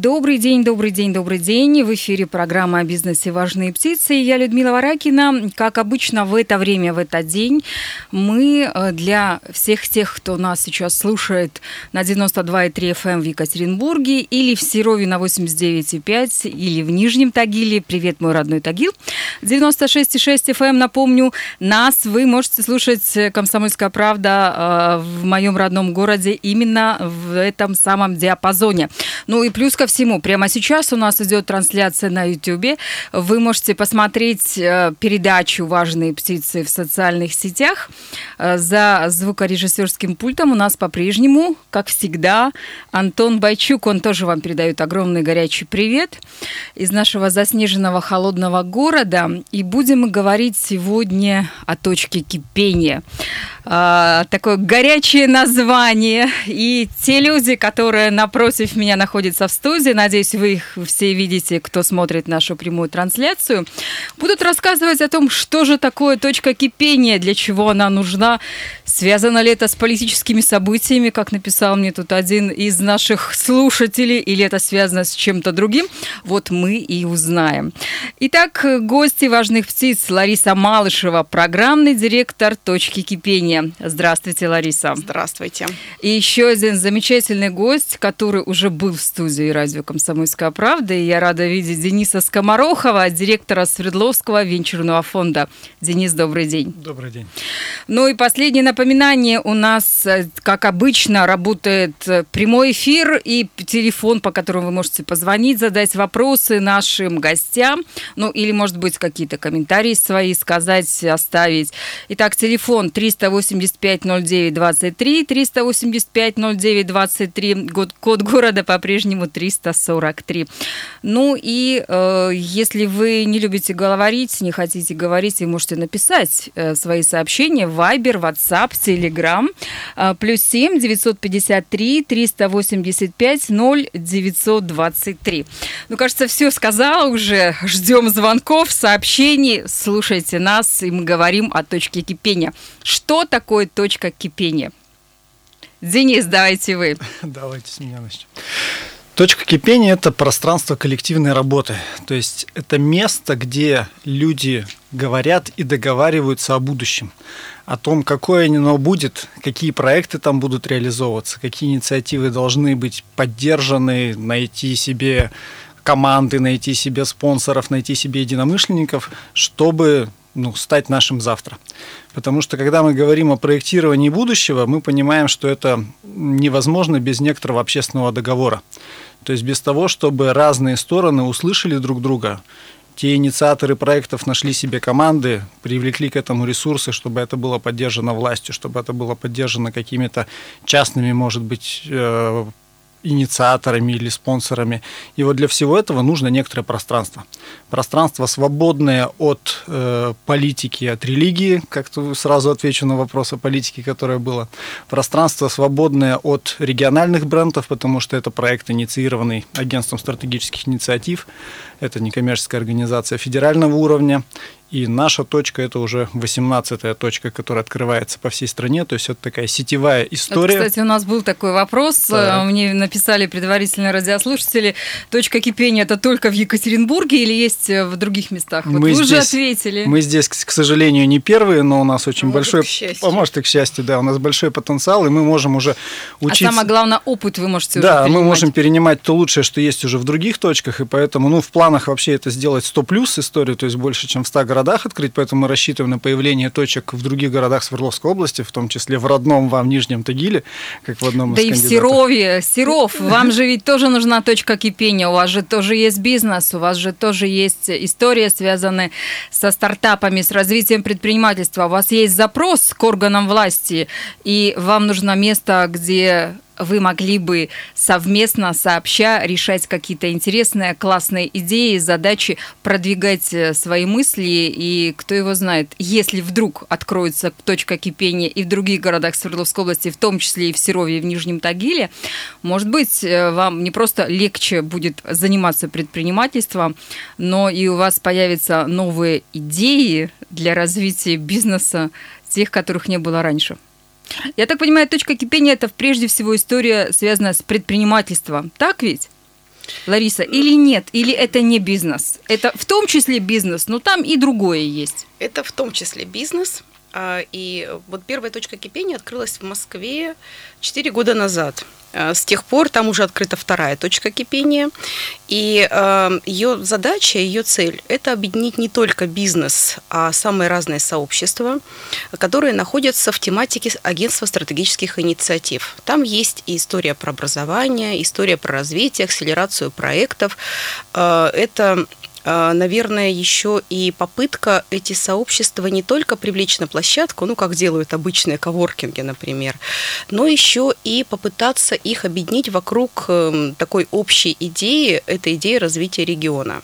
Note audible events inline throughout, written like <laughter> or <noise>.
Добрый день, добрый день, добрый день. В эфире программа о бизнесе «Важные птицы». Я Людмила Варакина. Как обычно в это время, в этот день, мы э, для всех тех, кто нас сейчас слушает на 92,3 FM эм в Екатеринбурге или в Серове на 89,5 или в Нижнем Тагиле. Привет, мой родной Тагил. 96,6 FM, эм, напомню, нас вы можете слушать э, «Комсомольская правда» э, в моем родном городе именно в этом самом диапазоне. Ну и плюс ко всему, прямо сейчас у нас идет трансляция на YouTube. Вы можете посмотреть э, передачу «Важные птицы» в социальных сетях. Э, за звукорежиссерским пультом у нас по-прежнему, как всегда, Антон Байчук. Он тоже вам передает огромный горячий привет из нашего заснеженного холодного города. И будем говорить сегодня о точке кипения. Э, такое горячее название. И те люди, которые напротив меня находятся в студии, надеюсь, вы их все видите, кто смотрит нашу прямую трансляцию, будут рассказывать о том, что же такое точка кипения, для чего она нужна, связано ли это с политическими событиями, как написал мне тут один из наших слушателей, или это связано с чем-то другим, вот мы и узнаем. Итак, гости важных птиц Лариса Малышева, программный директор «Точки кипения». Здравствуйте, Лариса. Здравствуйте. И еще один замечательный гость, который уже был в студии радио «Комсомольская правда». И я рада видеть Дениса Скоморохова, директора Свердловского венчурного фонда. Денис, добрый день. Добрый день. Ну и последнее напоминание. У нас, э, как обычно, работает э, прямой эфир и телефон, по которому вы можете позвонить, задать вопросы нашим гостям. Ну или, может быть, какие-то комментарии свои сказать, оставить. Итак, телефон 385 09 23, 385 09 23, код города по-прежнему 3 343. Ну и э, если вы не любите говорить, не хотите говорить, вы можете написать э, свои сообщения в Viber, WhatsApp, Telegram. Э, плюс 7 953 385 0 923. Ну, кажется, все сказала уже. Ждем звонков, сообщений. Слушайте нас, и мы говорим о точке кипения. Что такое точка кипения? Денис, давайте вы. <laughs> Давайте с меня начнем. Точка кипения – это пространство коллективной работы. То есть это место, где люди говорят и договариваются о будущем, о том, какое оно будет, какие проекты там будут реализовываться, какие инициативы должны быть поддержаны, найти себе команды, найти себе спонсоров, найти себе единомышленников, чтобы ну, стать нашим завтра. Потому что когда мы говорим о проектировании будущего, мы понимаем, что это невозможно без некоторого общественного договора. То есть без того, чтобы разные стороны услышали друг друга, те инициаторы проектов нашли себе команды, привлекли к этому ресурсы, чтобы это было поддержано властью, чтобы это было поддержано какими-то частными, может быть, э, инициаторами или спонсорами. И вот для всего этого нужно некоторое пространство. Пространство, свободное от э, политики, от религии, как-то сразу отвечу на вопрос о политике, которое было. Пространство, свободное от региональных брендов, потому что это проект, инициированный агентством стратегических инициатив. Это некоммерческая организация федерального уровня. И наша точка это уже 18-я точка, которая открывается по всей стране. То есть это такая сетевая история. Вот, кстати, у нас был такой вопрос. Да. Мне написали предварительные радиослушатели. Точка кипения это только в Екатеринбурге или есть в других местах? Вот мы вы здесь, уже ответили. Мы здесь, к сожалению, не первые, но у нас очень может, большой... А может, и к счастью, да. У нас большой потенциал, и мы можем уже учиться... А самое главное, опыт вы можете Да, мы можем перенимать то лучшее, что есть уже в других точках, и поэтому, ну, в планах вообще это сделать 100 плюс историю, то есть больше, чем в 100 городах городах открыть, поэтому мы рассчитываем на появление точек в других городах Свердловской области, в том числе в родном вам Нижнем Тагиле, как в одном да из Да и в Серове. Серов, вам же ведь тоже нужна точка кипения, у вас же тоже есть бизнес, у вас же тоже есть история, связанная со стартапами, с развитием предпринимательства. У вас есть запрос к органам власти, и вам нужно место, где вы могли бы совместно, сообща решать какие-то интересные, классные идеи, задачи, продвигать э, свои мысли, и кто его знает, если вдруг откроется точка кипения и в других городах Свердловской области, в том числе и в Серове, и в Нижнем Тагиле, может быть, э, вам не просто легче будет заниматься предпринимательством, но и у вас появятся новые идеи для развития бизнеса, тех, которых не было раньше. Я так понимаю, точка кипения – это прежде всего история, связанная с предпринимательством. Так ведь? Лариса, или нет, или это не бизнес? Это в том числе бизнес, но там и другое есть. Это в том числе бизнес. А, и вот первая точка кипения открылась в Москве 4 года назад. А, с тех пор там уже открыта вторая точка кипения. И э, ее задача, ее цель – это объединить не только бизнес, а самые разные сообщества, которые находятся в тематике агентства стратегических инициатив. Там есть и история про образование, история про развитие, акселерацию проектов. Э, это наверное, еще и попытка эти сообщества не только привлечь на площадку, ну, как делают обычные коворкинги, например, но еще и попытаться их объединить вокруг эм, такой общей идеи, этой идеи развития региона.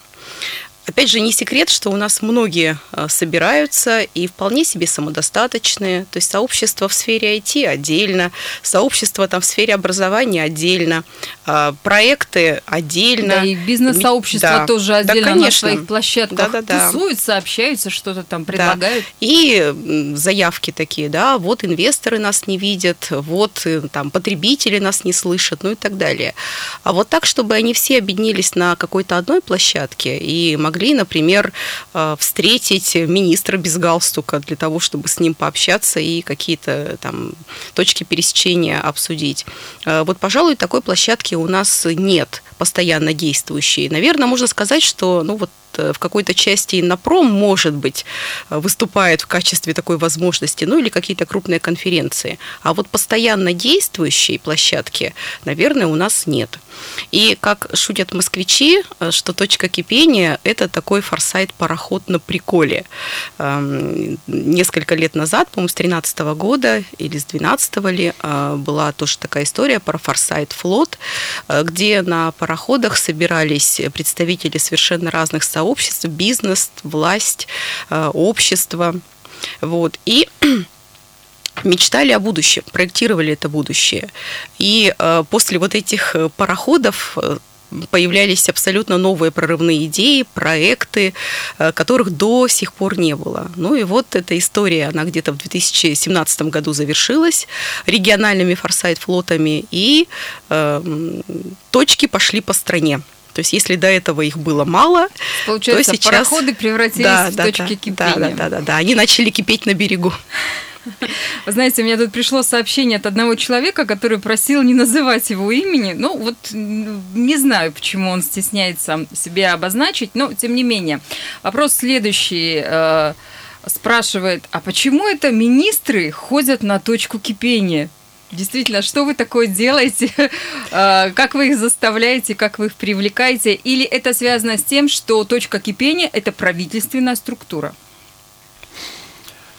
Опять же, не секрет, что у нас многие а, собираются и вполне себе самодостаточные. То есть сообщество в сфере IT отдельно, сообщество там в сфере образования отдельно, а, проекты отдельно. Да, и бизнес-сообщество да. тоже отдельно да, конечно. на своих площадках да, да, тусуются, общаются, что-то там предлагают. Да. И заявки такие, да, вот инвесторы нас не видят, вот э, там потребители нас не слышат, ну и так далее. А вот так, чтобы они все объединились на какой-то одной площадке и могли могли, например, э, встретить министра без галстука для того, чтобы с ним пообщаться и какие-то там точки пересечения обсудить. Э, вот, пожалуй, такой площадки у нас нет постоянно действующей. Наверное, можно сказать, что ну вот Э, в какой-то части Иннопром, может быть, э, выступает в качестве такой возможности, ну или какие-то крупные конференции. А вот постоянно действующей площадки, наверное, у нас нет. И как шутят москвичи, э, что точка кипения – это такой форсайт-пароход на приколе. Эм, несколько лет назад, по-моему, с 13 года или с 12 ли, была тоже такая история про форсайт-флот, где на пароходах собирались представители совершенно разных сообществ, сообщество, бизнес, власть, э, общество. Вот. И <clears throat> мечтали о будущем, проектировали это будущее. И э, после вот этих э, пароходов появлялись абсолютно новые прорывные идеи, проекты, которых до сих пор не было. Ну и вот эта история, она где-то в 2017 году завершилась региональными форсайт-флотами, и э, точки пошли по стране. То есть, если до этого их было мало, Получается, то сейчас... пароходы превратились да, в да, точки да, кипения. Да, да, да, да, они начали кипеть на берегу. Вы знаете, у меня тут пришло сообщение от одного человека, который просил не называть его имени. Ну, вот не знаю, почему он стесняется себя обозначить, но тем не менее. Вопрос следующий э, спрашивает, а почему это министры ходят на точку кипения? Действительно, что вы такое делаете? <laughs> А, как вы их заставляете, как вы их привлекаете? Или это связано с тем, что точка кипения – это правительственная структура?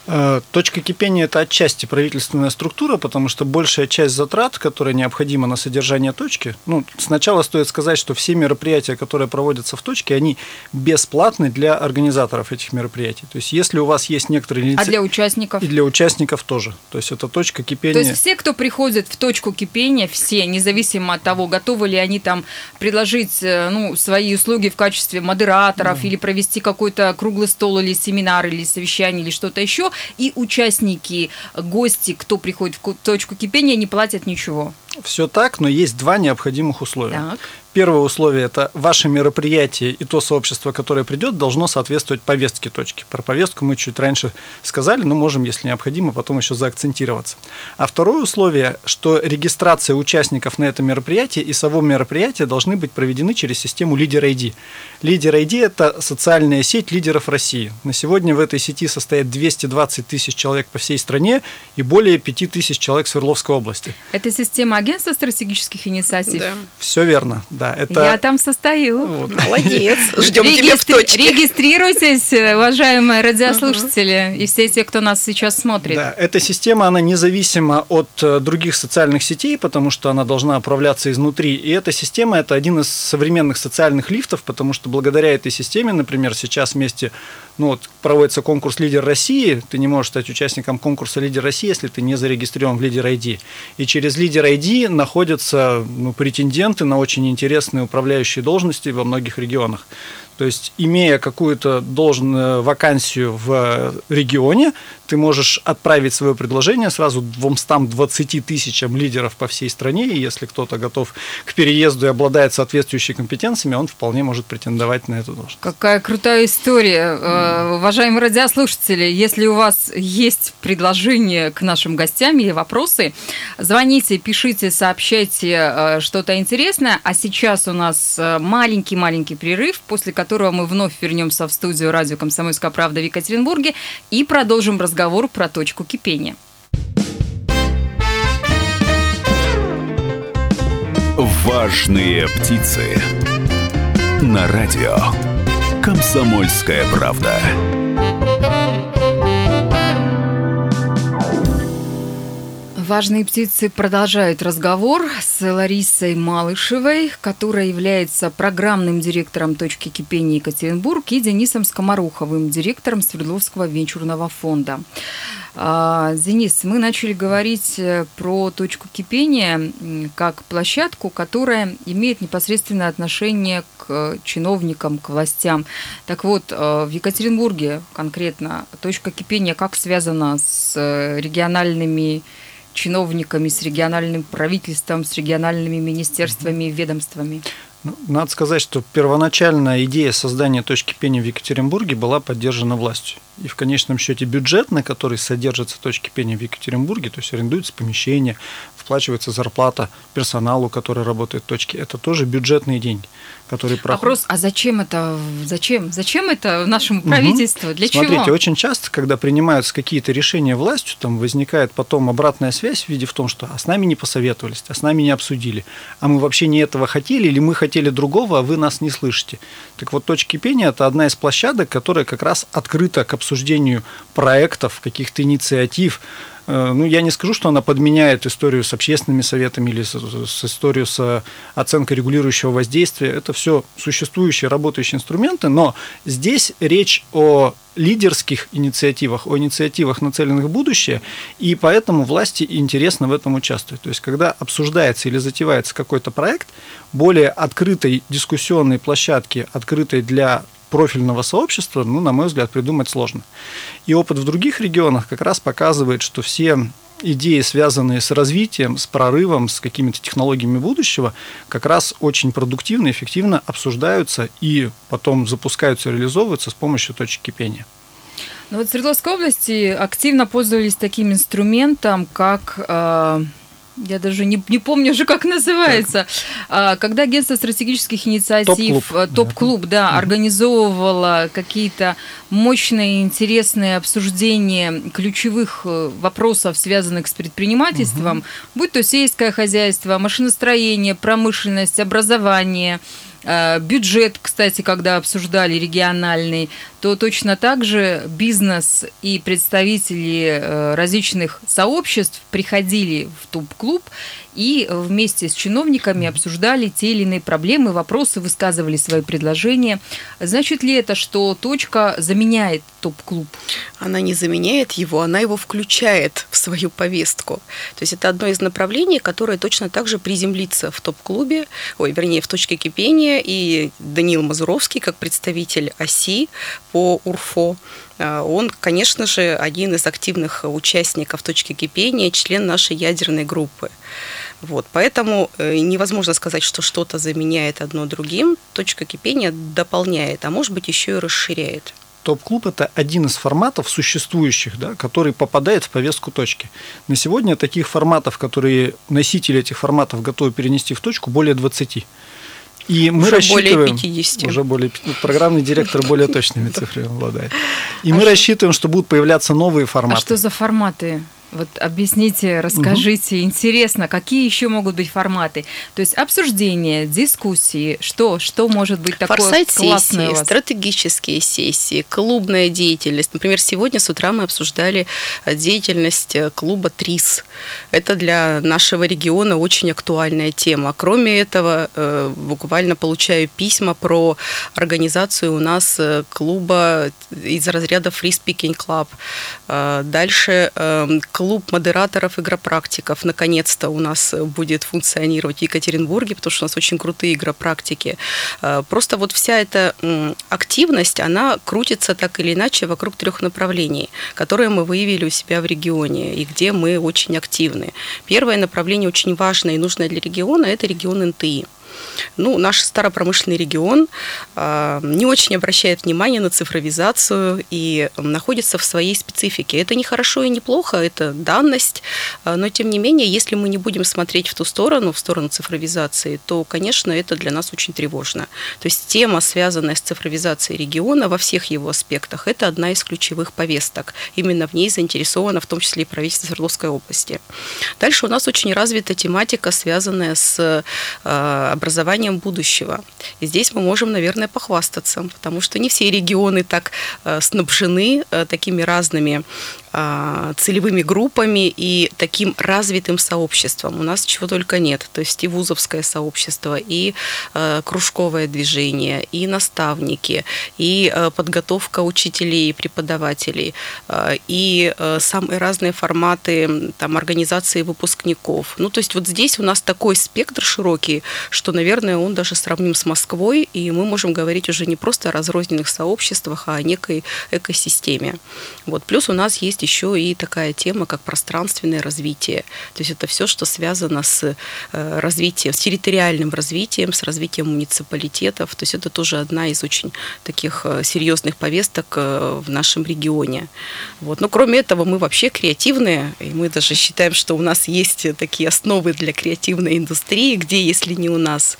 Э, точка кипения – это отчасти правительственная структура, потому что большая часть затрат, которая необходима на содержание точки, ну, сначала стоит сказать, что все мероприятия, которые проводятся в точке, они бесплатны для организаторов этих мероприятий. То есть, если у вас есть некоторые лица... А для участников? И для участников тоже. То есть, это точка кипения. То есть, все, кто приходит в точку кипения, все, независимо от того, готовы ли они там предложить э, ну, свои услуги в качестве модераторов да. или провести какой-то круглый стол или семинар или совещание или что-то еще, и участники, гости, кто приходит в точку кипения, не платят ничего. Все так, но есть два необходимых условия. Так. Первое условие – это ваше мероприятие и то сообщество, которое придет, должно соответствовать повестке точки. Про повестку мы чуть раньше сказали, но можем, если необходимо, потом еще заакцентироваться. А второе условие, что регистрация участников на это мероприятие и само мероприятие должны быть проведены через систему Лидер ID. Лидер ID – это социальная сеть лидеров России. На сегодня в этой сети состоит 220 тысяч человек по всей стране и более 5 тысяч человек в Свердловской области. Это система агентство стратегических инициатив? Да. Все верно, да. Это... Я там состою. Вот. Молодец. <laughs> Ждем Регистри... тебя в точке. Регистрируйтесь, уважаемые радиослушатели и все те, кто нас сейчас смотрит. Да, эта система, она независима от э, других социальных сетей, потому что она должна управляться изнутри. И эта система – это один из современных социальных лифтов, потому что благодаря этой системе, например, сейчас вместе ну, вот, проводится конкурс «Лидер России», ты не можешь стать участником конкурса «Лидер России», если ты не зарегистрирован в «Лидер ID». И через «Лидер ID» находятся ну, претенденты на очень интересные управляющие должности во многих регионах. То есть, имея какую-то должную вакансию в регионе, ты можешь отправить свое предложение сразу 220 тысячам лидеров по всей стране, и если кто-то готов к переезду и обладает соответствующими компетенциями, он вполне может претендовать на эту должность. Какая крутая история. Mm. Уважаемые радиослушатели, если у вас есть предложения к нашим гостям или вопросы, звоните, пишите, сообщайте э, что-то интересное. А сейчас у нас э, маленький-маленький перерыв, после которого которого мы вновь вернемся в студию радио «Комсомольская правда» в Екатеринбурге и продолжим разговор про точку кипения. Важные птицы на радио «Комсомольская правда». Важные птицы продолжают разговор с Ларисой Малышевой, которая является программным директором «Точки кипения Екатеринбург» и Денисом Скомороховым, директором Свердловского венчурного фонда. А, Денис, мы начали говорить э, про точку кипения как площадку, которая имеет непосредственное отношение к чиновникам, к властям. Так вот, э, в Екатеринбурге конкретно точка кипения как связана с э, региональными чиновниками, с региональным правительством, с региональными министерствами и ведомствами? Ну, надо сказать, что первоначальная идея создания точки кипения в Екатеринбурге была поддержана властью. И в конечном счете бюджет, на который содержится точки кипения в Екатеринбурге, то есть арендуется помещение, вплачивается зарплата персоналу, который работает в точке, это тоже бюджетные деньги который проходит. Вопрос, а зачем это, зачем, зачем это нашему правительству, угу. для Смотрите, чего? Смотрите, очень часто, когда принимаются какие-то решения властью, там возникает потом обратная связь в виде в том, что а с нами не посоветовались, а с нами не обсудили, а мы вообще не этого хотели, или мы хотели другого, а вы нас не слышите. Так вот, точки пения – это одна из площадок, которая как раз открыта к обсуждению проектов, каких-то инициатив, Э, ну, я не скажу, что она подменяет историю с общественными советами или с, с историю с оценкой регулирующего воздействия. Это все существующие, работающие инструменты, но здесь речь о лидерских инициативах, о инициативах, нацеленных в будущее, и поэтому власти интересно в этом участвовать. То есть, когда обсуждается или затевается какой-то проект, более открытой дискуссионной площадки, открытой для профильного сообщества, ну, на мой взгляд, придумать сложно. И опыт в других регионах как раз показывает, что все идеи, связанные с развитием, с прорывом, с какими-то технологиями будущего, как раз очень продуктивно, эффективно обсуждаются и потом запускаются, реализовываются с помощью точек кипения. Ну вот в Свердловской области активно пользовались таким инструментом, как э, я даже не, не помню уже, как называется, так. когда агентство стратегических инициатив, топ-клуб, топ-клуб да, да, организовывало какие-то мощные, интересные обсуждения ключевых э, вопросов, связанных с предпринимательством, угу. будь то сельское хозяйство, машиностроение, промышленность, образование, Э, бюджет, кстати, когда обсуждали региональный, то точно так же бизнес и представители э, различных сообществ приходили в топ-клуб и вместе с чиновниками обсуждали те или иные проблемы, вопросы, высказывали свои предложения. Значит ли это, что точка заменяет топ-клуб? Она не заменяет его, она его включает в свою повестку. То есть это одно из направлений, которое точно так же приземлится в топ-клубе, ой, вернее, в точке кипения, и Даниил Мазуровский, как представитель ОСИ по УРФО, э, он, конечно же, один из активных участников точки кипения, член нашей ядерной группы. Вот, поэтому э, невозможно сказать, что что-то заменяет одно другим. Точка кипения дополняет, а может быть еще и расширяет. Топ-клуб – это один из форматов существующих, да, который попадает в повестку точки. На сегодня таких форматов, которые носители этих форматов готовы перенести в точку, более 20. И мы уже рассчитываем, более 50. Уже более, программный директор более <laughs> точными цифрами обладает. И мы рассчитываем, что будут появляться новые форматы. А что за форматы? Вот объясните, расскажите, угу. интересно, какие еще могут быть форматы? То есть обсуждения, дискуссии, что, что может быть такое Форсайт классное сессии, стратегические сессии, клубная деятельность. Например, сегодня с утра мы обсуждали деятельность клуба ТРИС. Это для нашего региона очень актуальная тема. Кроме этого, э, буквально получаю письма про организацию у нас э, клуба из разряда Free Speaking Club. Э, дальше эм, клуб модераторов игропрактиков наконец-то у нас будет функционировать в Екатеринбурге, потому что у нас очень крутые игропрактики. Э, просто вот вся эта активность, она крутится так или иначе вокруг трех направлений, которые мы выявили у себя в регионе и где мы очень активны. Первое направление очень важное и нужное для региона – это регион НТИ. Ну, наш старопромышленный регион э, не очень обращает внимание на цифровизацию и находится в своей специфике. Это не хорошо и не плохо, это данность, э, но тем не менее, если мы не будем смотреть в ту сторону, в сторону цифровизации, то, конечно, это для нас очень тревожно. То есть тема, связанная с цифровизацией региона во всех его аспектах, это одна из ключевых повесток. Именно в ней заинтересовано в том числе и правительство Свердловской области. Дальше у нас очень развита тематика, связанная с э, образованием будущего. И здесь мы можем, наверное, похвастаться, потому что не все регионы так э, снабжены э, такими разными целевыми группами и таким развитым сообществом. У нас чего только нет. То есть и вузовское сообщество, и э, кружковое движение, и наставники, и подготовка учителей и преподавателей, и самые разные форматы там, организации выпускников. Ну, то есть вот здесь у нас такой спектр широкий, что наверное, он даже сравним с Москвой, и мы можем говорить уже не просто о разрозненных сообществах, а о некой экосистеме. Вот. Плюс у нас есть еще и такая тема, как пространственное развитие. То есть это все, что связано с э, развитием, с территориальным развитием, с развитием муниципалитетов. То есть это тоже одна из очень таких э, серьезных повесток э, в нашем регионе. Вот. Но кроме этого мы вообще креативные, и мы даже считаем, что у нас есть такие основы для креативной индустрии, где, если не у нас.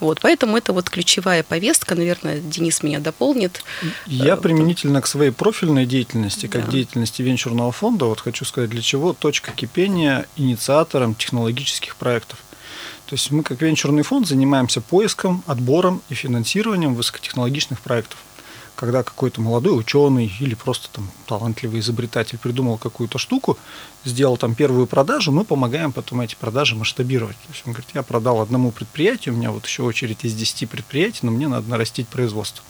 Вот, поэтому это вот ключевая повестка, наверное, Денис меня дополнит. Я применительно к своей профильной деятельности, как да. деятельности венчурного фонда, вот хочу сказать, для чего точка кипения инициатором технологических проектов. То есть мы как венчурный фонд занимаемся поиском, отбором и финансированием высокотехнологичных проектов когда какой-то молодой ученый или просто там талантливый изобретатель придумал какую-то штуку, сделал там первую продажу, мы помогаем потом эти продажи масштабировать. То есть он говорит, я продал одному предприятию, у меня вот еще очередь из 10 предприятий, но мне надо нарастить производство.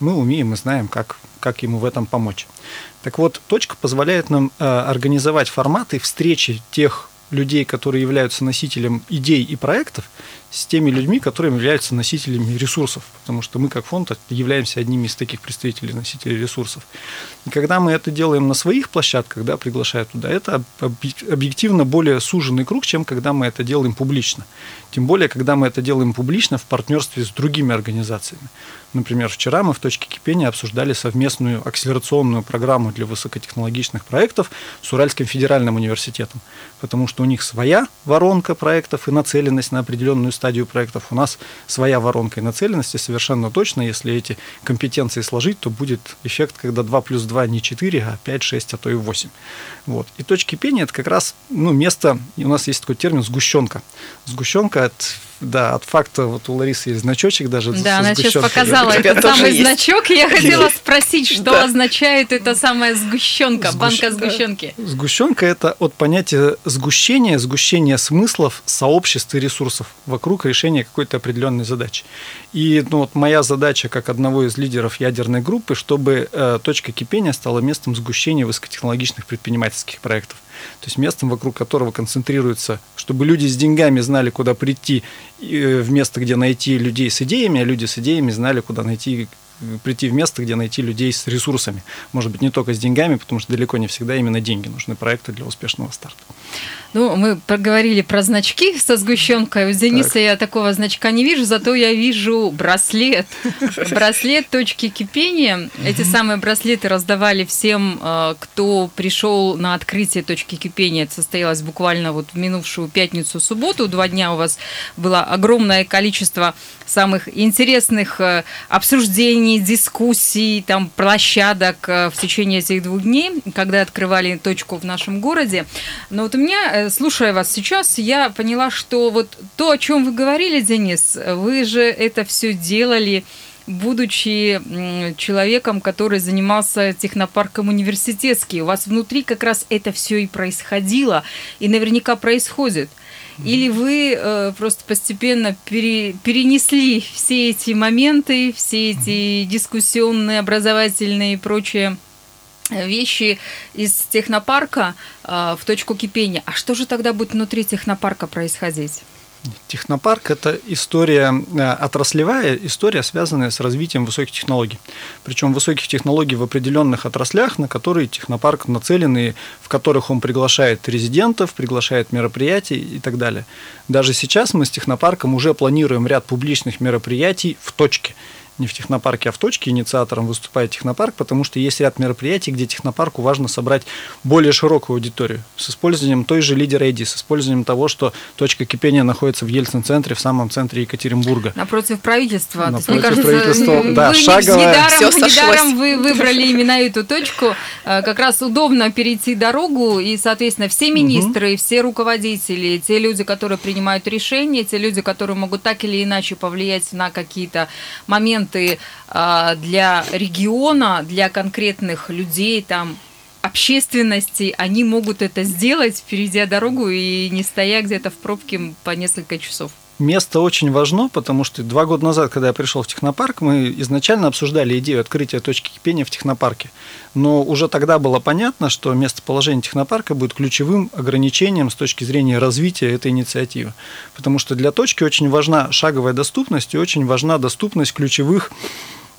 Мы умеем и знаем, как, как ему в этом помочь. Так вот, точка позволяет нам э, организовать форматы встречи тех людей, которые являются носителем идей и проектов, с теми людьми, которые являются носителями ресурсов, потому что мы как фонд являемся одними из таких представителей носителей ресурсов. И когда мы это делаем на своих площадках, да, приглашая туда, это объективно более суженный круг, чем когда мы это делаем публично. Тем более, когда мы это делаем публично в партнерстве с другими организациями. Например, вчера мы в точке кипения обсуждали совместную акселерационную программу для высокотехнологичных проектов с Уральским федеральным университетом, потому что у них своя воронка проектов и нацеленность на определенную стадию проектов. У нас своя воронка и нацеленность, и совершенно точно, если эти компетенции сложить, то будет эффект, когда 2 плюс 2 не 4, а 5, 6, а то и 8. Вот. И точки кипения – это как раз ну, место, у нас есть такой термин «сгущенка». Сгущенка от да, от факта, вот у Ларисы есть значочек даже. Да, она сейчас показала этот самый есть. значок, и я хотела спросить, что да. означает эта самая сгущенка, Сгущ... банка сгущенки. Сгущенка – это от понятия сгущения, сгущения смыслов, сообществ и ресурсов вокруг решения какой-то определенной задачи. И ну, вот моя задача как одного из лидеров ядерной группы, чтобы э, точка кипения стала местом сгущения высокотехнологичных предпринимательских проектов. То есть местом, вокруг которого концентрируется, чтобы люди с деньгами знали, куда прийти, э, в место, где найти людей с идеями, а люди с идеями знали, куда найти прийти в место, где найти людей с ресурсами. Может быть, не только с деньгами, потому что далеко не всегда именно деньги нужны проекты для успешного старта. Ну, мы поговорили про значки со сгущенкой. У Дениса так. я такого значка не вижу, зато я вижу браслет. <laughs> Браслет точки кипения. Эти самые браслеты раздавали всем, э, кто пришел на открытие точки кипения. Это состоялось буквально вот в минувшую пятницу, субботу. Два дня у вас было огромное количество самых интересных э, обсуждений, дискуссий, там, площадок в течение этих двух дней, когда открывали точку в нашем городе. Но вот у меня, слушая вас сейчас, я поняла, что вот то, о чем вы говорили, Денис, вы же это все делали будучи человеком, который занимался технопарком университетский, у вас внутри как раз это все и происходило, и наверняка происходит. Или вы э, просто постепенно пере, перенесли все эти моменты, все эти дискуссионные, образовательные и прочие вещи из технопарка э, в точку кипения. А что же тогда будет внутри технопарка происходить? Технопарк – это история э, отраслевая, история, связанная с развитием высоких технологий. Причем высоких технологий в определенных отраслях, на которые технопарк нацелен, и в которых он приглашает резидентов, приглашает мероприятия и так далее. Даже сейчас мы с технопарком уже планируем ряд публичных мероприятий в точке – не в технопарке, а в точке инициатором выступает технопарк, потому что есть ряд мероприятий, где технопарку важно собрать более широкую аудиторию с использованием той же лидер ID, с использованием того, что точка кипения находится в Ельцин-центре, в самом центре Екатеринбурга. Напротив правительства. Напротив мне кажется, правительства, да, вы шаговая. Недаром, недаром вы выбрали именно эту точку. Э, как раз удобно перейти дорогу, и, соответственно, все министры, угу. все руководители, те люди, которые принимают решения, те люди, которые могут так или иначе повлиять на какие-то моменты инструменты а, для региона, для конкретных людей, там, общественности, они могут это сделать, перейдя дорогу и не стоя где-то в пробке по несколько часов. Место очень важно, потому что два года назад, когда я пришел в технопарк, мы изначально обсуждали идею открытия точки кипения в технопарке. Но уже тогда было понятно, что местоположение технопарка будет ключевым ограничением с точки зрения развития этой инициативы. Потому что для точки очень важна шаговая доступность и очень важна доступность ключевых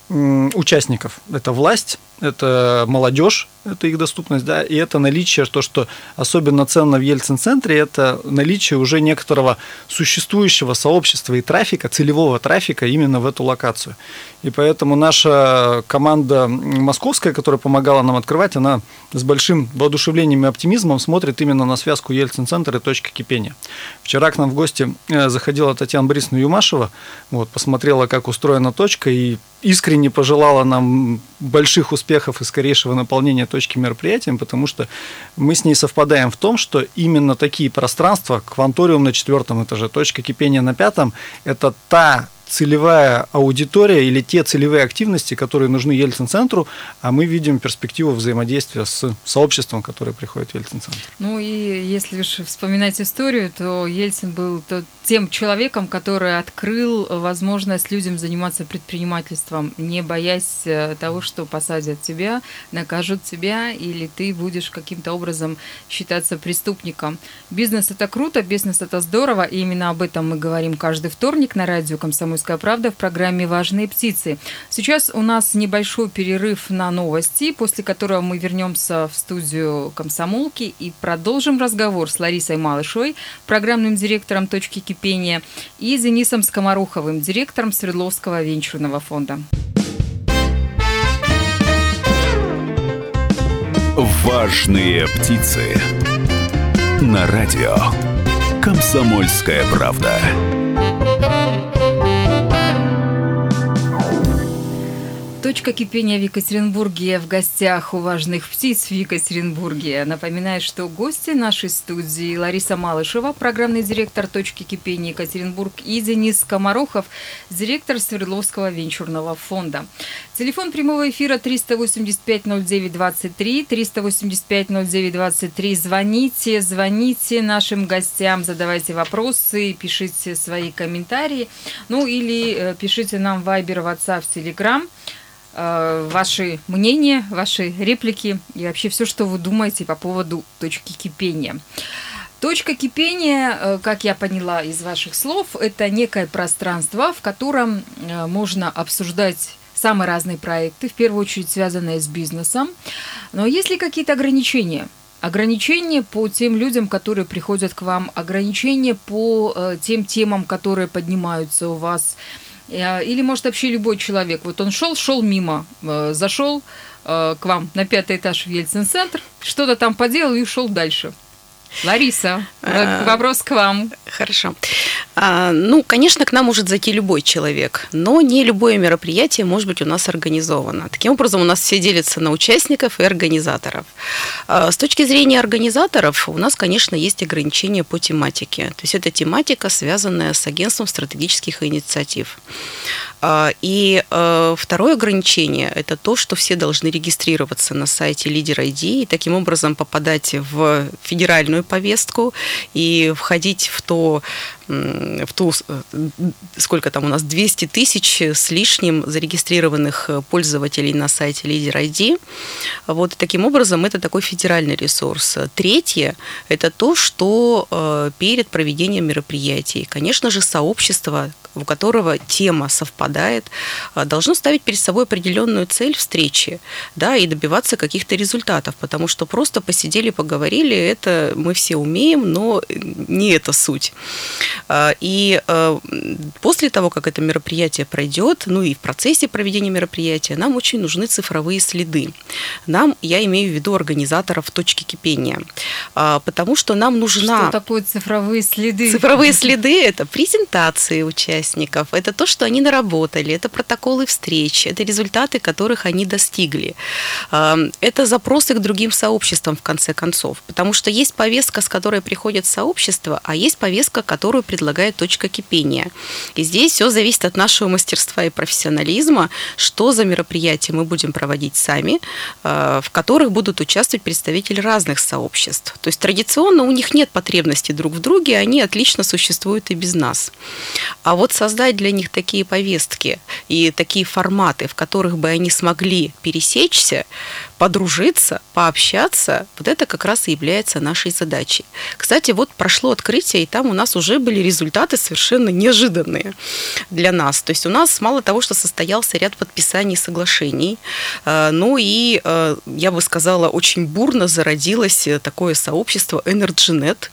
участников. Это власть, это молодежь, это их доступность, да, и это наличие, то, что особенно ценно в Ельцин-центре, это наличие уже некоторого существующего сообщества и трафика, целевого трафика именно в эту локацию. И поэтому наша команда московская, которая помогала нам открывать, она с большим воодушевлением и оптимизмом смотрит именно на связку Ельцин-центр и точка кипения. Вчера к нам в гости э, заходила Татьяна Борисовна Юмашева, вот, посмотрела, как устроена точка, и искренне пожелала нам больших успехов и скорейшего наполнения точки мероприятием, потому что мы с ней совпадаем в том, что именно такие пространства, кванториум на четвертом этаже, точка кипения на пятом, это та целевая аудитория или те целевые активности, которые нужны Ельцин-центру, а мы видим перспективу взаимодействия с сообществом, которое приходит в Ельцин-центр. Ну и если уж вспоминать историю, то Ельцин был тем человеком, который открыл возможность людям заниматься предпринимательством, не боясь э, того, что посадят тебя, накажут тебя, или ты будешь каким-то образом считаться преступником. Бизнес это круто, бизнес это здорово, и именно об этом мы говорим каждый вторник на радио «Комсомольская «Комсомольская правда» в программе «Важные птицы». Сейчас у нас небольшой перерыв на новости, после которого мы вернемся в студию «Комсомолки» и продолжим разговор с Ларисой Малышевой, программным директором «Точки кипения», и Денисом Скомороховым, директором Свердловского венчурного фонда. «Важные птицы» на радио «Комсомольская правда». Точка кипения в Екатеринбурге в гостях у важных птиц в Екатеринбурге. Напоминаю, что гости нашей студии Лариса Малышева, программный директор точки кипения Екатеринбург, и Денис Комарохов, директор Свердловского венчурного фонда. Телефон прямого эфира 385-09-23, 385-09-23. Звоните, звоните нашим гостям, задавайте вопросы, пишите свои комментарии. Ну или э, пишите нам в Viber, WhatsApp, Telegram. Э, ваши мнения, ваши реплики и вообще все, что вы думаете по поводу точки кипения. Точка кипения, э, как я поняла из ваших слов, это некое пространство, в котором э, можно обсуждать самые разные проекты, в первую очередь связанные с бизнесом. Но есть ли какие-то ограничения? Ограничения по тем людям, которые приходят к вам, ограничения по тем темам, которые поднимаются у вас – или, может, вообще любой человек. Вот он шел, шел мимо, э, зашел э, к вам на пятый этаж в Ельцин-центр, что-то там поделал и ушел дальше. Лариса, а, вопрос к вам. Хорошо. А, ну, конечно, к нам может зайти любой человек, но не любое мероприятие может быть у нас организовано. Таким образом, у нас все делятся на участников и организаторов. А, с точки зрения организаторов, у нас, конечно, есть ограничения по тематике. То есть это тематика, связанная с агентством стратегических инициатив. А, и а, второе ограничение – это то, что все должны регистрироваться на сайте Лидер ID и таким образом попадать в федеральную повестку и входить в то в ту, э, сколько там у нас, 200 тысяч с лишним зарегистрированных э, пользователей на сайте Лидер ID. Вот таким образом это такой федеральный ресурс. Третье – это то, что э, перед проведением мероприятий, конечно же, сообщество, у которого тема совпадает, должно ставить перед собой определенную цель встречи да, и добиваться каких-то результатов, потому что просто посидели, поговорили, это мы все умеем, но не это суть. А, и а, после того, как это мероприятие пройдет, ну и в процессе проведения мероприятия, нам очень нужны цифровые следы. Нам, я имею в виду организаторов точки кипения, а, потому что нам нужна... Что такое цифровые следы? Цифровые следы – это презентации участников, это то, что они наработали, это протоколы встреч, это результаты, которых они достигли. Это запросы к другим сообществам, в конце концов, потому что есть повестка, с которой приходит сообщество, а есть повестка, которую предлагает точка кипения. И здесь все зависит от нашего мастерства и профессионализма, что за мероприятия мы будем проводить сами, э, в которых будут участвовать представители разных сообществ. То есть традиционно у них нет потребности друг в друге, они отлично существуют и без нас. А вот создать для них такие повестки и такие форматы, в которых бы они смогли пересечься, подружиться, пообщаться, вот это как раз и является нашей задачей. Кстати, вот прошло открытие, и там у нас уже были результаты совершенно неожиданные для нас. То есть у нас мало того, что состоялся ряд подписаний соглашений, э, ну и, э, я бы сказала, очень бурно зародилось такое сообщество EnergyNet.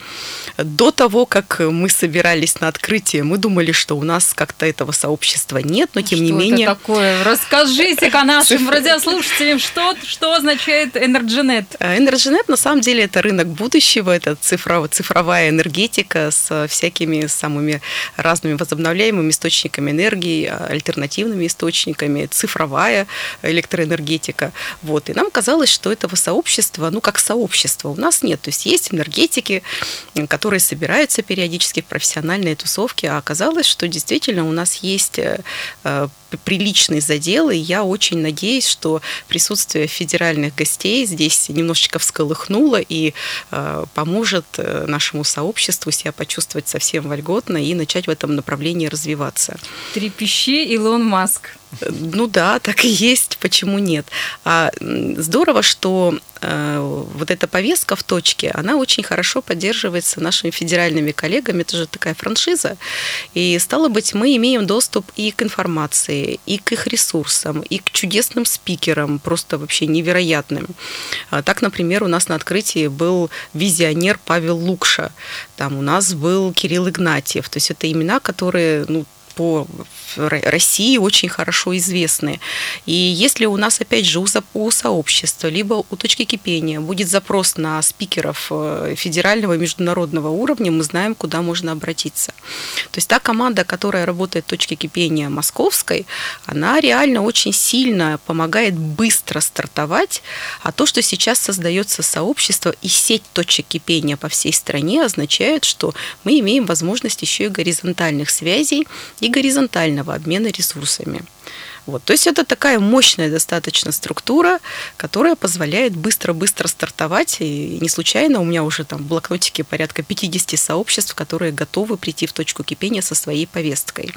До того, как мы собирались на открытие, мы думали, что у нас как-то этого сообщества нет, но тем что не менее... такое? Расскажите-ка нашим радиослушателям, что, что означает EnergyNet? EnergyNet на самом деле это рынок будущего, это цифровая, цифровая энергетика с всякими самыми разными возобновляемыми источниками энергии, альтернативными источниками, цифровая электроэнергетика. Вот. И нам казалось, что этого сообщества, ну как сообщество, у нас нет. То есть есть энергетики, которые собираются периодически в профессиональные тусовки, а оказалось, что действительно у нас есть э, приличный задел, и я очень надеюсь, что присутствие федеральных гостей здесь немножечко всколыхнуло и э, поможет э, нашему сообществу себя почувствовать совсем вольготно и начать в этом направлении развиваться. Трепещи Илон Маск. Ну да, так и есть, почему нет. А здорово, что э, вот эта повестка в точке, она очень хорошо поддерживается нашими федеральными коллегами, это же такая франшиза, и стало быть, мы имеем доступ и к информации, и к их ресурсам, и к чудесным спикерам, просто вообще невероятным. А так, например, у нас на открытии был визионер Павел Лукша, там у нас был Кирилл Игнатьев, то есть это имена, которые ну, по России очень хорошо известны. И если у нас, опять же, у сообщества, либо у точки кипения будет запрос на спикеров э, федерального и международного уровня, мы знаем, куда можно обратиться. То есть та команда, которая работает в точке кипения московской, она реально очень сильно помогает быстро стартовать, а то, что сейчас создается сообщество и сеть точек кипения по всей стране, означает, что мы имеем возможность еще и горизонтальных связей и горизонтального обмена ресурсами. Вот. То есть это такая мощная достаточно структура, которая позволяет быстро-быстро стартовать. И не случайно у меня уже там в блокнотике порядка 50 сообществ, которые готовы прийти в точку кипения со своей повесткой.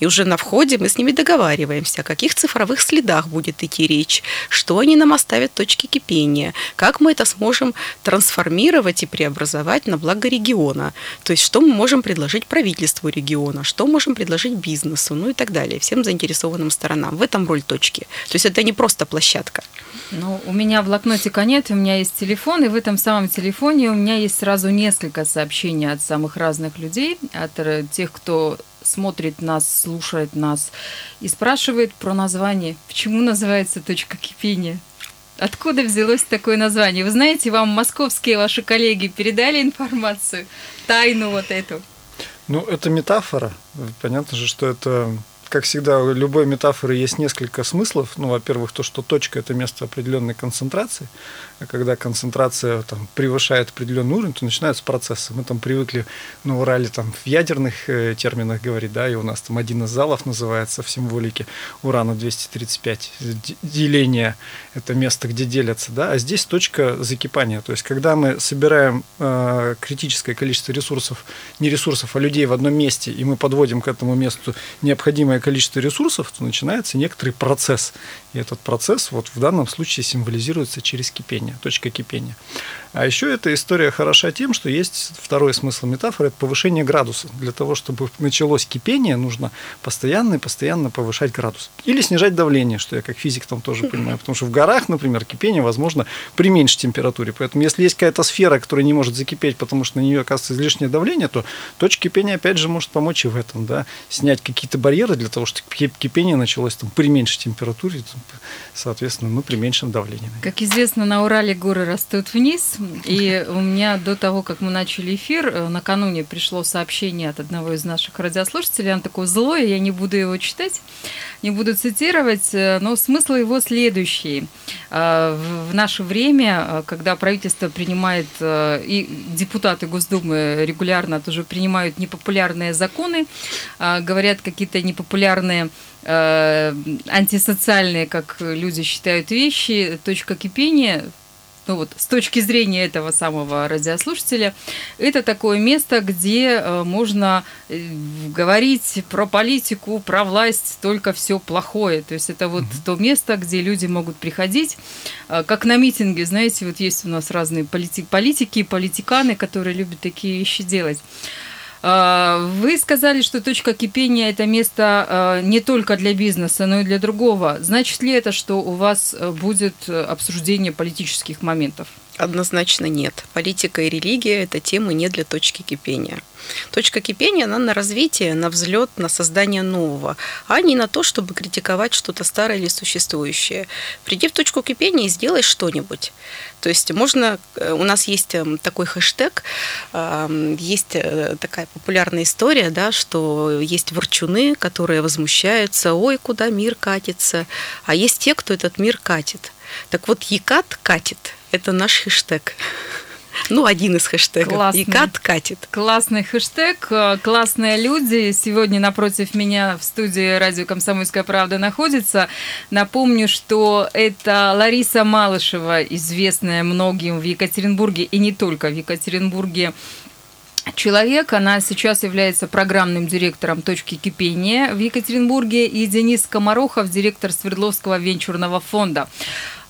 И уже на входе мы с ними договариваемся, о каких цифровых следах будет идти речь, что они нам оставят точки кипения, как мы это сможем трансформировать и преобразовать на благо региона. То есть что мы можем предложить правительству региона, что можем предложить бизнесу, ну и так далее, всем заинтересованным сторонам. В этом роль точки. То есть это не просто площадка. Ну, у меня блокнотика нет, у меня есть телефон, и в этом самом телефоне у меня есть сразу несколько сообщений от самых разных людей, от э, тех, кто смотрит нас, слушает нас и спрашивает про название. Почему называется точка кипения? Откуда взялось такое название? Вы знаете, вам московские ваши коллеги передали информацию, тайну вот эту? Ну, это метафора. Понятно же, что это как всегда, у любой метафоры есть несколько смыслов. Ну, во-первых, то, что точка – это место определенной концентрации, а когда концентрация там, превышает определенный уровень, то начинаются процессы. Мы там привыкли на Урале там, в ядерных э, терминах говорить, да, и у нас там один из залов называется в символике урана-235, деление – это место, где делятся, да, а здесь точка закипания. То есть, когда мы собираем э, критическое количество ресурсов, не ресурсов, а людей в одном месте, и мы подводим к этому месту необходимое количество ресурсов, то начинается некоторый процесс. И этот процесс вот в данном случае символизируется через кипение, точка кипения. А еще эта история хороша тем, что есть второй смысл метафоры – это повышение градуса. Для того, чтобы началось кипение, нужно постоянно и постоянно повышать градус. Или снижать давление, что я как физик там тоже понимаю. Потому что в горах, например, кипение возможно при меньшей температуре. Поэтому если есть какая-то сфера, которая не может закипеть, потому что на нее оказывается излишнее давление, то точка кипения опять же может помочь и в этом. Да? Снять какие-то барьеры для того, чтобы кипение началось там, при меньшей температуре, соответственно, ну, при меньшем давлении. Как известно, на Урале горы растут вниз, и у меня до того, как мы начали эфир, э, накануне пришло сообщение от одного из наших радиослушателей. Он такой злой, я не буду его читать, не буду цитировать, э, но смысл его следующий. Э, в наше время, когда правительство принимает, и депутаты Госдумы регулярно тоже принимают непопулярные законы, говорят какие-то непопулярные антисоциальные, как люди считают, вещи, точка кипения ну вот с точки зрения этого самого радиослушателя, это такое место, где э, можно э, говорить про политику, про власть, только все плохое. То есть это вот mm-hmm. то место, где люди могут приходить, э, как на митинге, знаете, вот есть у нас разные полити- политики, политиканы, которые любят такие вещи делать. Вы сказали, что точка кипения – это место не только для бизнеса, но и для другого. Значит ли это, что у вас будет обсуждение политических моментов? Однозначно нет. Политика и религия – это темы не для точки кипения. Точка кипения, она на развитие, на взлет, на создание нового, а не на то, чтобы критиковать что-то старое или существующее. Приди в точку кипения и сделай что-нибудь. То есть можно, э, у нас есть эм, такой хэштег, эм, есть э, такая популярная история, да, что есть ворчуны, которые возмущаются, ой, куда мир катится, а есть те, кто этот мир катит. Так вот, Екат катит – это наш хэштег. <laughs> Ну, один из хэштегов. Классный. И кат катит. Классный хэштег, э, классные люди. Сегодня напротив меня в студии радио «Комсомольская правда» находится. Напомню, что это Лариса Малышева, известная многим в Екатеринбурге и не только в Екатеринбурге человек. Она сейчас является программным директором «Точки кипения» в Екатеринбурге и Денис Комарохов, директор Свердловского венчурного фонда.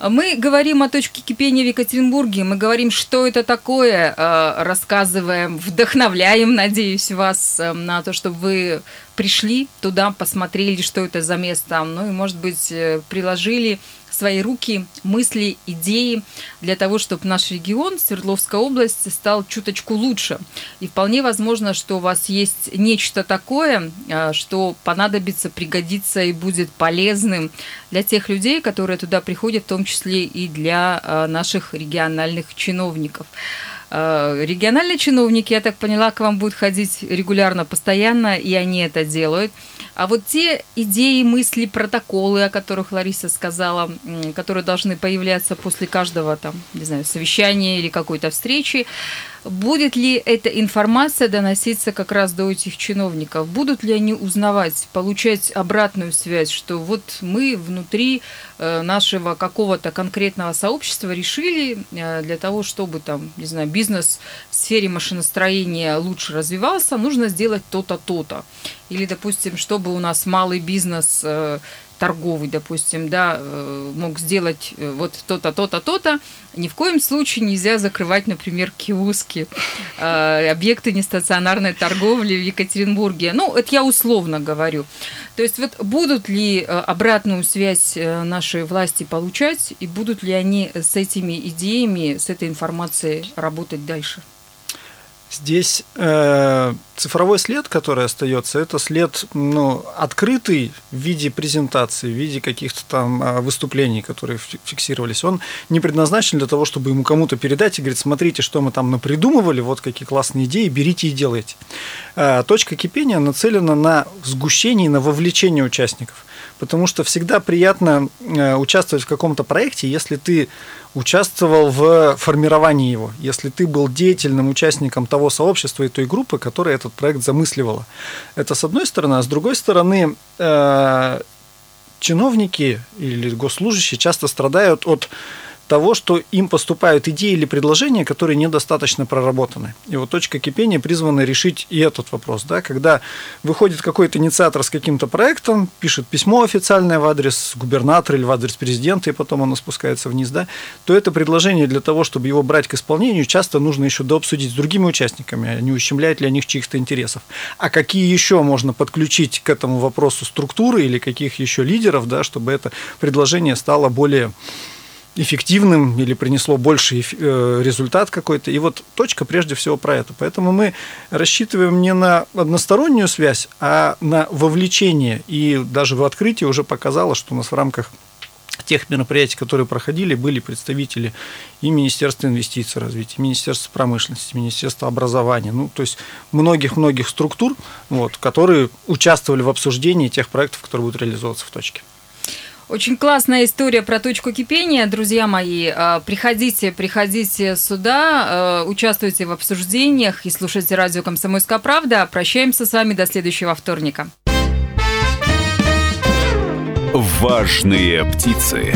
Мы говорим о точке кипения в Екатеринбурге, мы говорим, что это такое, э, рассказываем, вдохновляем, надеюсь, вас э, на то, чтобы вы пришли туда, посмотрели, что это за место, ну и, может быть, э, приложили свои руки, мысли, идеи для того, чтобы наш регион, Свердловская область, стал чуточку лучше. И вполне возможно, что у вас есть нечто такое, что понадобится, пригодится и будет полезным для тех людей, которые туда приходят, в том числе и для а, наших региональных чиновников. А, региональные чиновники, я так поняла, к вам будут ходить регулярно, постоянно, и они это делают. А вот те идеи, мысли, протоколы, о которых Лариса сказала, которые должны появляться после каждого там, не знаю, совещания или какой-то встречи, Будет ли эта информация доноситься как раз до этих чиновников? Будут ли они узнавать, получать обратную связь, что вот мы внутри э, нашего какого-то конкретного сообщества решили э, для того, чтобы там, не знаю, бизнес в сфере машиностроения лучше развивался, нужно сделать то-то, то-то. Или, допустим, чтобы у нас малый бизнес э, торговый, допустим, да, э, мог сделать э, вот то-то, то-то, то-то, ни в коем случае нельзя закрывать, например, киоски, э, объекты нестационарной торговли в Екатеринбурге. Ну, это я условно говорю. То есть вот будут ли обратную связь наши власти получать, и будут ли они с этими идеями, с этой информацией работать дальше? Здесь э, цифровой след, который остается, это след ну, открытый в виде презентации, в виде каких-то там а, выступлений, которые фиксировались. Он не предназначен для того, чтобы ему кому-то передать и говорить, смотрите, что мы там напридумывали, вот какие классные идеи, берите и делайте. А, точка кипения нацелена на сгущение, на вовлечение участников. Потому что всегда приятно э, участвовать в каком-то проекте, если ты участвовал в формировании его, если ты был деятельным участником того сообщества и той группы, которая этот проект замысливала. Это с одной стороны, а с другой стороны, э, чиновники или госслужащие часто страдают от того, что им поступают идеи или предложения, которые недостаточно проработаны. И вот точка кипения призвана решить и этот вопрос. Да? Когда выходит какой-то инициатор с каким-то проектом, пишет письмо официальное в адрес губернатора или в адрес президента, и потом оно спускается вниз, да, то это предложение для того, чтобы его брать к исполнению, часто нужно еще дообсудить с другими участниками, а не ущемляет ли они чьих-то интересов. А какие еще можно подключить к этому вопросу структуры или каких еще лидеров, да, чтобы это предложение стало более эффективным или принесло больший э, результат какой-то. И вот точка прежде всего про это. Поэтому мы рассчитываем не на одностороннюю связь, а на вовлечение. И даже в открытии уже показало, что у нас в рамках тех мероприятий, которые проходили, были представители и Министерства инвестиций развития, и Министерства промышленности, Министерства образования, ну, то есть многих-многих структур, вот, которые участвовали в обсуждении тех проектов, которые будут реализовываться в точке. Очень классная история про точку кипения, друзья мои. А, приходите, приходите сюда, а, участвуйте в обсуждениях и слушайте радио «Комсомольская правда». Прощаемся с вами до следующего вторника. Важные птицы.